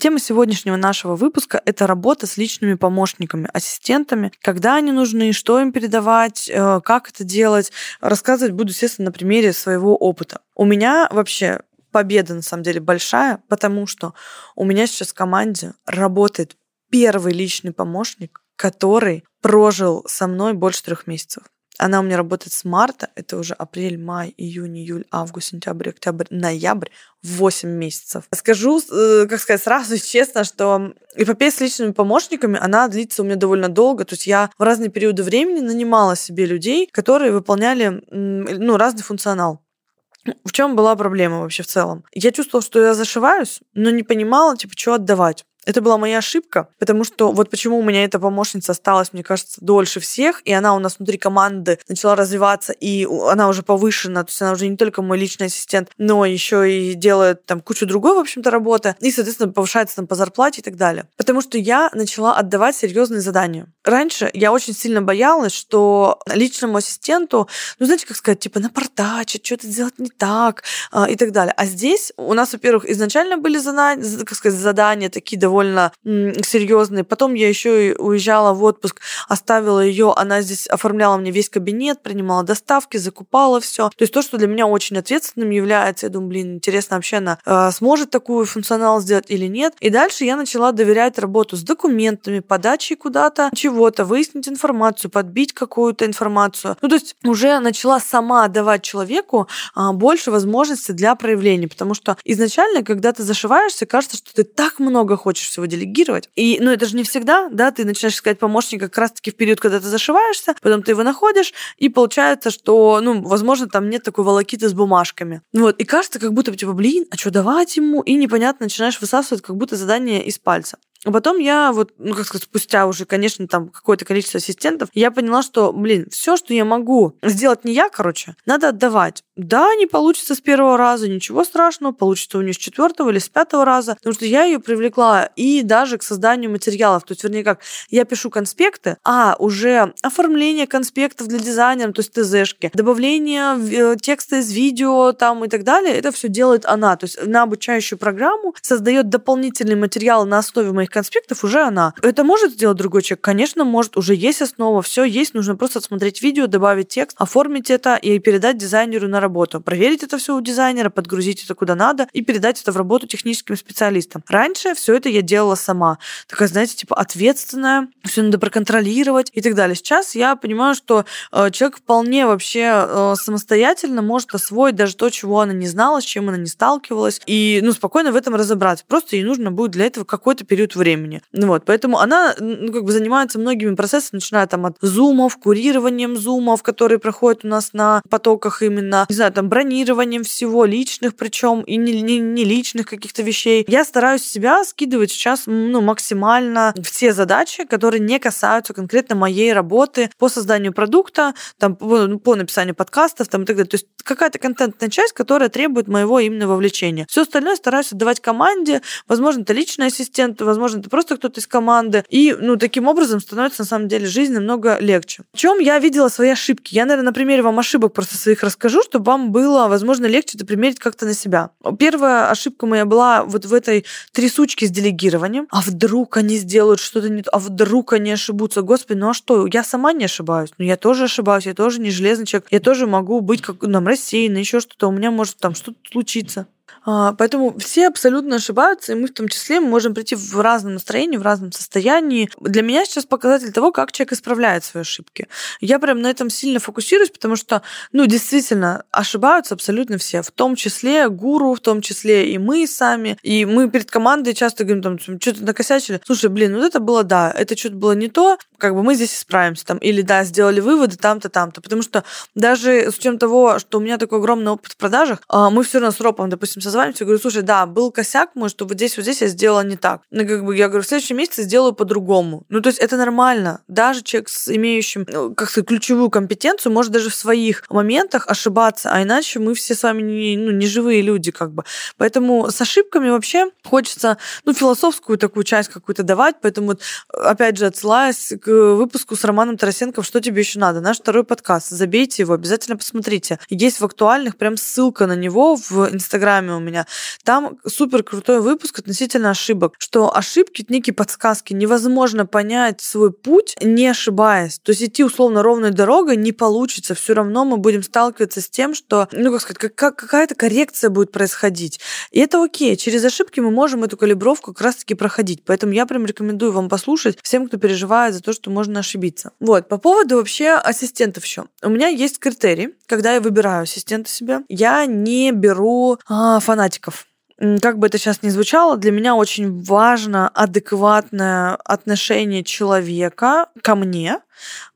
Тема сегодняшнего нашего выпуска – это работа с личными помощниками, ассистентами, когда они нужны, что им передавать, э, как это делать. Рассказывать буду, естественно, на примере своего опыта. У меня вообще победа, на самом деле, большая, потому что у меня сейчас в команде работает первый личный помощник, который прожил со мной больше трех месяцев. Она у меня работает с марта, это уже апрель, май, июнь, июль, август, сентябрь, октябрь, ноябрь, 8 месяцев. Скажу, э, как сказать, сразу честно, что эпопея с личными помощниками, она длится у меня довольно долго. То есть я в разные периоды времени нанимала себе людей, которые выполняли ну, разный функционал. В чем была проблема вообще в целом? Я чувствовала, что я зашиваюсь, но не понимала, типа, что отдавать. Это была моя ошибка, потому что вот почему у меня эта помощница осталась, мне кажется, дольше всех, и она у нас внутри команды начала развиваться, и она уже повышена, то есть она уже не только мой личный ассистент, но еще и делает там кучу другой, в общем-то, работы, и, соответственно, повышается там по зарплате и так далее. Потому что я начала отдавать серьезные задания. Раньше я очень сильно боялась, что личному ассистенту, ну, знаете, как сказать, типа напортачить, что-то сделать не так а, и так далее. А здесь у нас, во-первых, изначально были задания, как сказать, задания такие довольно серьезные. Потом я еще и уезжала в отпуск, оставила ее, она здесь оформляла мне весь кабинет, принимала доставки, закупала все. То есть то, что для меня очень ответственным является, я думаю, блин, интересно, вообще она э, сможет такую функционал сделать или нет. И дальше я начала доверять работу с документами, подачей куда-то чего-то, выяснить информацию, подбить какую-то информацию. Ну, то есть уже начала сама давать человеку а, больше возможностей для проявления, потому что изначально, когда ты зашиваешься, кажется, что ты так много хочешь хочешь всего делегировать. И, ну, это же не всегда, да, ты начинаешь искать помощника как раз-таки в период, когда ты зашиваешься, потом ты его находишь, и получается, что, ну, возможно, там нет такой волокиты с бумажками. Вот, и кажется, как будто, типа, блин, а что давать ему? И непонятно, начинаешь высасывать как будто задание из пальца. А потом я вот, ну, как сказать, спустя уже, конечно, там какое-то количество ассистентов, я поняла, что, блин, все, что я могу сделать не я, короче, надо отдавать. Да, не получится с первого раза, ничего страшного, получится у нее с четвертого или с пятого раза, потому что я ее привлекла и даже к созданию материалов. То есть, вернее, как, я пишу конспекты, а уже оформление конспектов для дизайнера, то есть ТЗшки, добавление э, текста из видео там и так далее, это все делает она. То есть на обучающую программу создает дополнительный материал на основе моих конспектов уже она. Это может сделать другой человек? Конечно, может. Уже есть основа, все есть. Нужно просто отсмотреть видео, добавить текст, оформить это и передать дизайнеру на работу. Проверить это все у дизайнера, подгрузить это куда надо и передать это в работу техническим специалистам. Раньше все это я делала сама. Такая, знаете, типа ответственная, все надо проконтролировать и так далее. Сейчас я понимаю, что э, человек вполне вообще э, самостоятельно может освоить даже то, чего она не знала, с чем она не сталкивалась, и ну, спокойно в этом разобраться. Просто ей нужно будет для этого какой-то период времени. Ну вот, поэтому она ну, как бы занимается многими процессами, начиная там от зумов, курированием зумов, которые проходят у нас на потоках именно, не знаю, там бронированием всего, личных причем, и не, не, не личных каких-то вещей. Я стараюсь себя скидывать сейчас ну, максимально в те задачи, которые не касаются конкретно моей работы по созданию продукта, там, по, ну, по написанию подкастов там, и так далее. То есть какая-то контентная часть, которая требует моего именно вовлечения. Все остальное стараюсь отдавать команде, возможно, это личный ассистент, возможно, это просто кто-то из команды. И, ну, таким образом становится, на самом деле, жизнь намного легче. В чем я видела свои ошибки? Я, наверное, на примере вам ошибок просто своих расскажу, чтобы вам было, возможно, легче это примерить как-то на себя. Первая ошибка моя была вот в этой трясучке с делегированием. А вдруг они сделают что-то не то? А вдруг они ошибутся? Господи, ну а что? Я сама не ошибаюсь. Ну, я тоже ошибаюсь, я тоже не железный человек. Я тоже могу быть как нам рассеянный, еще что-то. У меня может там что-то случиться. А, поэтому все абсолютно ошибаются, и мы в том числе можем прийти в разном настроении, в разном состоянии. Для меня сейчас показатель того, как человек исправляет свои ошибки. Я прям на этом сильно фокусируюсь, потому что, ну, действительно, ошибаются абсолютно все, в том числе гуру, в том числе и мы сами. И мы перед командой часто говорим, там, что-то накосячили. Слушай, блин, вот это было да, это что-то было не то, как бы мы здесь исправимся. Там, или да, сделали выводы там-то, там-то. Потому что даже с учетом того, что у меня такой огромный опыт в продажах, а, мы все равно с Ропом, допустим, созваниваемся, созваниваемся, говорю, слушай, да, был косяк, может, вот здесь, вот здесь я сделала не так. Ну, как бы, я говорю, в следующем месяце сделаю по-другому. Ну, то есть это нормально. Даже человек с имеющим, ну, как сказать, ключевую компетенцию может даже в своих моментах ошибаться, а иначе мы все с вами не, ну, не живые люди, как бы. Поэтому с ошибками вообще хочется, ну, философскую такую часть какую-то давать, поэтому, вот, опять же, отсылаясь к выпуску с Романом Тарасенко «Что тебе еще надо?», наш второй подкаст, забейте его, обязательно посмотрите. Есть в актуальных прям ссылка на него в Инстаграме у меня. Там супер крутой выпуск относительно ошибок, что ошибки, некие подсказки, невозможно понять свой путь, не ошибаясь. То есть идти условно ровной дорогой не получится. Все равно мы будем сталкиваться с тем, что, ну, как сказать, как, какая-то коррекция будет происходить. И это окей. Через ошибки мы можем эту калибровку как раз-таки проходить. Поэтому я прям рекомендую вам послушать всем, кто переживает за то, что можно ошибиться. Вот. По поводу вообще ассистентов еще. У меня есть критерий, когда я выбираю ассистента себе. Я не беру а, фанатиков. Как бы это сейчас ни звучало, для меня очень важно адекватное отношение человека ко мне,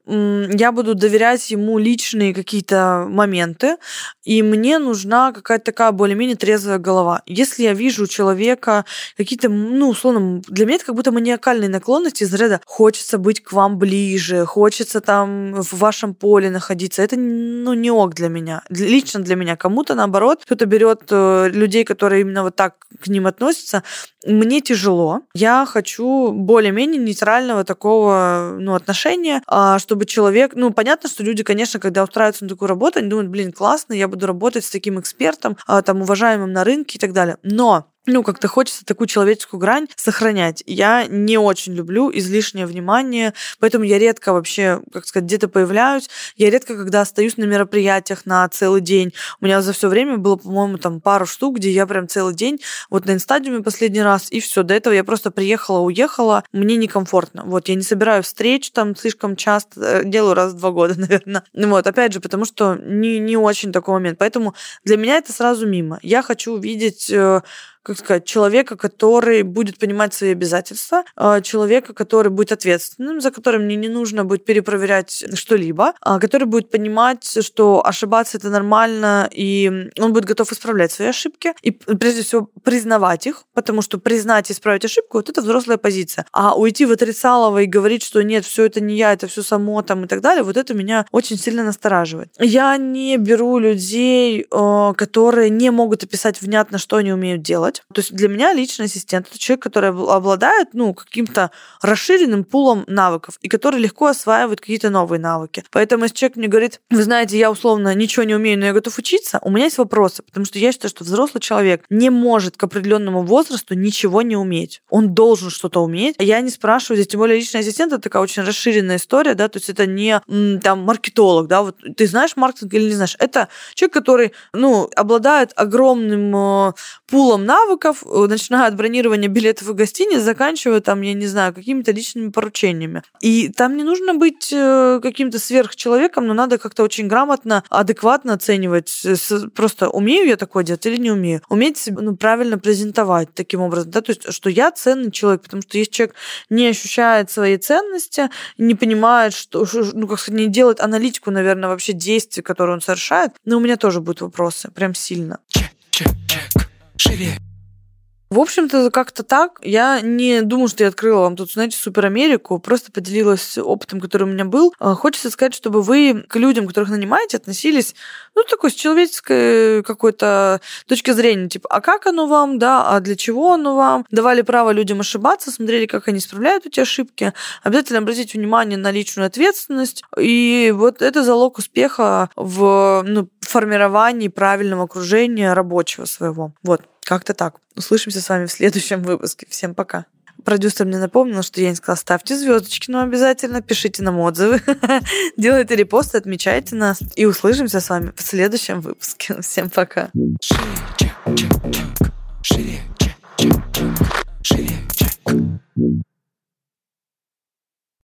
я буду доверять ему личные какие-то моменты, и мне нужна какая-то такая более-менее трезвая голова. Если я вижу у человека какие-то, ну, условно, для меня это как будто маниакальные наклонности из ряда «хочется быть к вам ближе», «хочется там в вашем поле находиться». Это, ну, не ок для меня. Лично для меня. Кому-то, наоборот, кто-то берет э, людей, которые именно вот так к ним относятся. Мне тяжело. Я хочу более-менее нейтрального такого, ну, отношения, чтобы человек... Ну, понятно, что люди, конечно, когда устраиваются на такую работу, они думают, блин, классно, я буду работать с таким экспертом, а, там, уважаемым на рынке и так далее. Но ну, как-то хочется такую человеческую грань сохранять. Я не очень люблю излишнее внимание, поэтому я редко вообще, как сказать, где-то появляюсь. Я редко, когда остаюсь на мероприятиях на целый день. У меня за все время было, по-моему, там пару штук, где я прям целый день, вот на инстадиуме последний раз, и все. До этого я просто приехала, уехала, мне некомфортно. Вот, я не собираю встреч там слишком часто, э, делаю раз в два года, наверное. Вот, опять же, потому что не, не очень такой момент. Поэтому для меня это сразу мимо. Я хочу увидеть э, как сказать, человека, который будет понимать свои обязательства, а, человека, который будет ответственным, за которым мне не нужно будет перепроверять что-либо, а, который будет понимать, что ошибаться это нормально, и он будет готов исправлять свои ошибки, и прежде всего признавать их, потому что признать и исправить ошибку, вот это взрослая позиция. А уйти в отрицалово и говорить, что нет, все это не я, это все само там и так далее, вот это меня очень сильно настораживает. Я не беру людей, а, которые не могут описать внятно, что они умеют делать, делать. То есть для меня личный ассистент это человек, который обладает ну, каким-то расширенным пулом навыков и который легко осваивает какие-то новые навыки. Поэтому если человек мне говорит, вы знаете, я условно ничего не умею, но я готов учиться, у меня есть вопросы, потому что я считаю, что взрослый человек не может к определенному возрасту ничего не уметь. Он должен что-то уметь. Я не спрашиваю, здесь тем более личный ассистент это такая очень расширенная история, да, то есть это не там маркетолог, да, вот ты знаешь маркетинг или не знаешь. Это человек, который, ну, обладает огромным э, пулом навыков, навыков, э, начиная от бронирования билетов и гостиниц, заканчивая там, я не знаю, какими-то личными поручениями. И там не нужно быть э, каким-то сверхчеловеком, но надо как-то очень грамотно, адекватно оценивать, просто умею я такое делать или не умею. Уметь себя ну, правильно презентовать таким образом, да, то есть, что я ценный человек, потому что если человек не ощущает своей ценности, не понимает, что, ну, как сказать, не делает аналитику, наверное, вообще действий, которые он совершает, но у меня тоже будут вопросы, прям сильно. Чек, чек, чек. Живее. В общем-то, как-то так. Я не думаю, что я открыла вам тут, знаете, Супер Америку, просто поделилась опытом, который у меня был. А, хочется сказать, чтобы вы к людям, которых нанимаете, относились, ну, такой с человеческой какой-то точки зрения, типа, а как оно вам, да, а для чего оно вам? Давали право людям ошибаться, смотрели, как они исправляют эти ошибки. Обязательно обратите внимание на личную ответственность. И вот это залог успеха в ну, формировании правильного окружения рабочего своего. Вот. Как-то так. Услышимся с вами в следующем выпуске. Всем пока. Продюсер мне напомнил, что я не сказала, ставьте звездочки, но обязательно пишите нам отзывы, делайте репосты, отмечайте нас. И услышимся с вами в следующем выпуске. Всем пока. Шире, чек.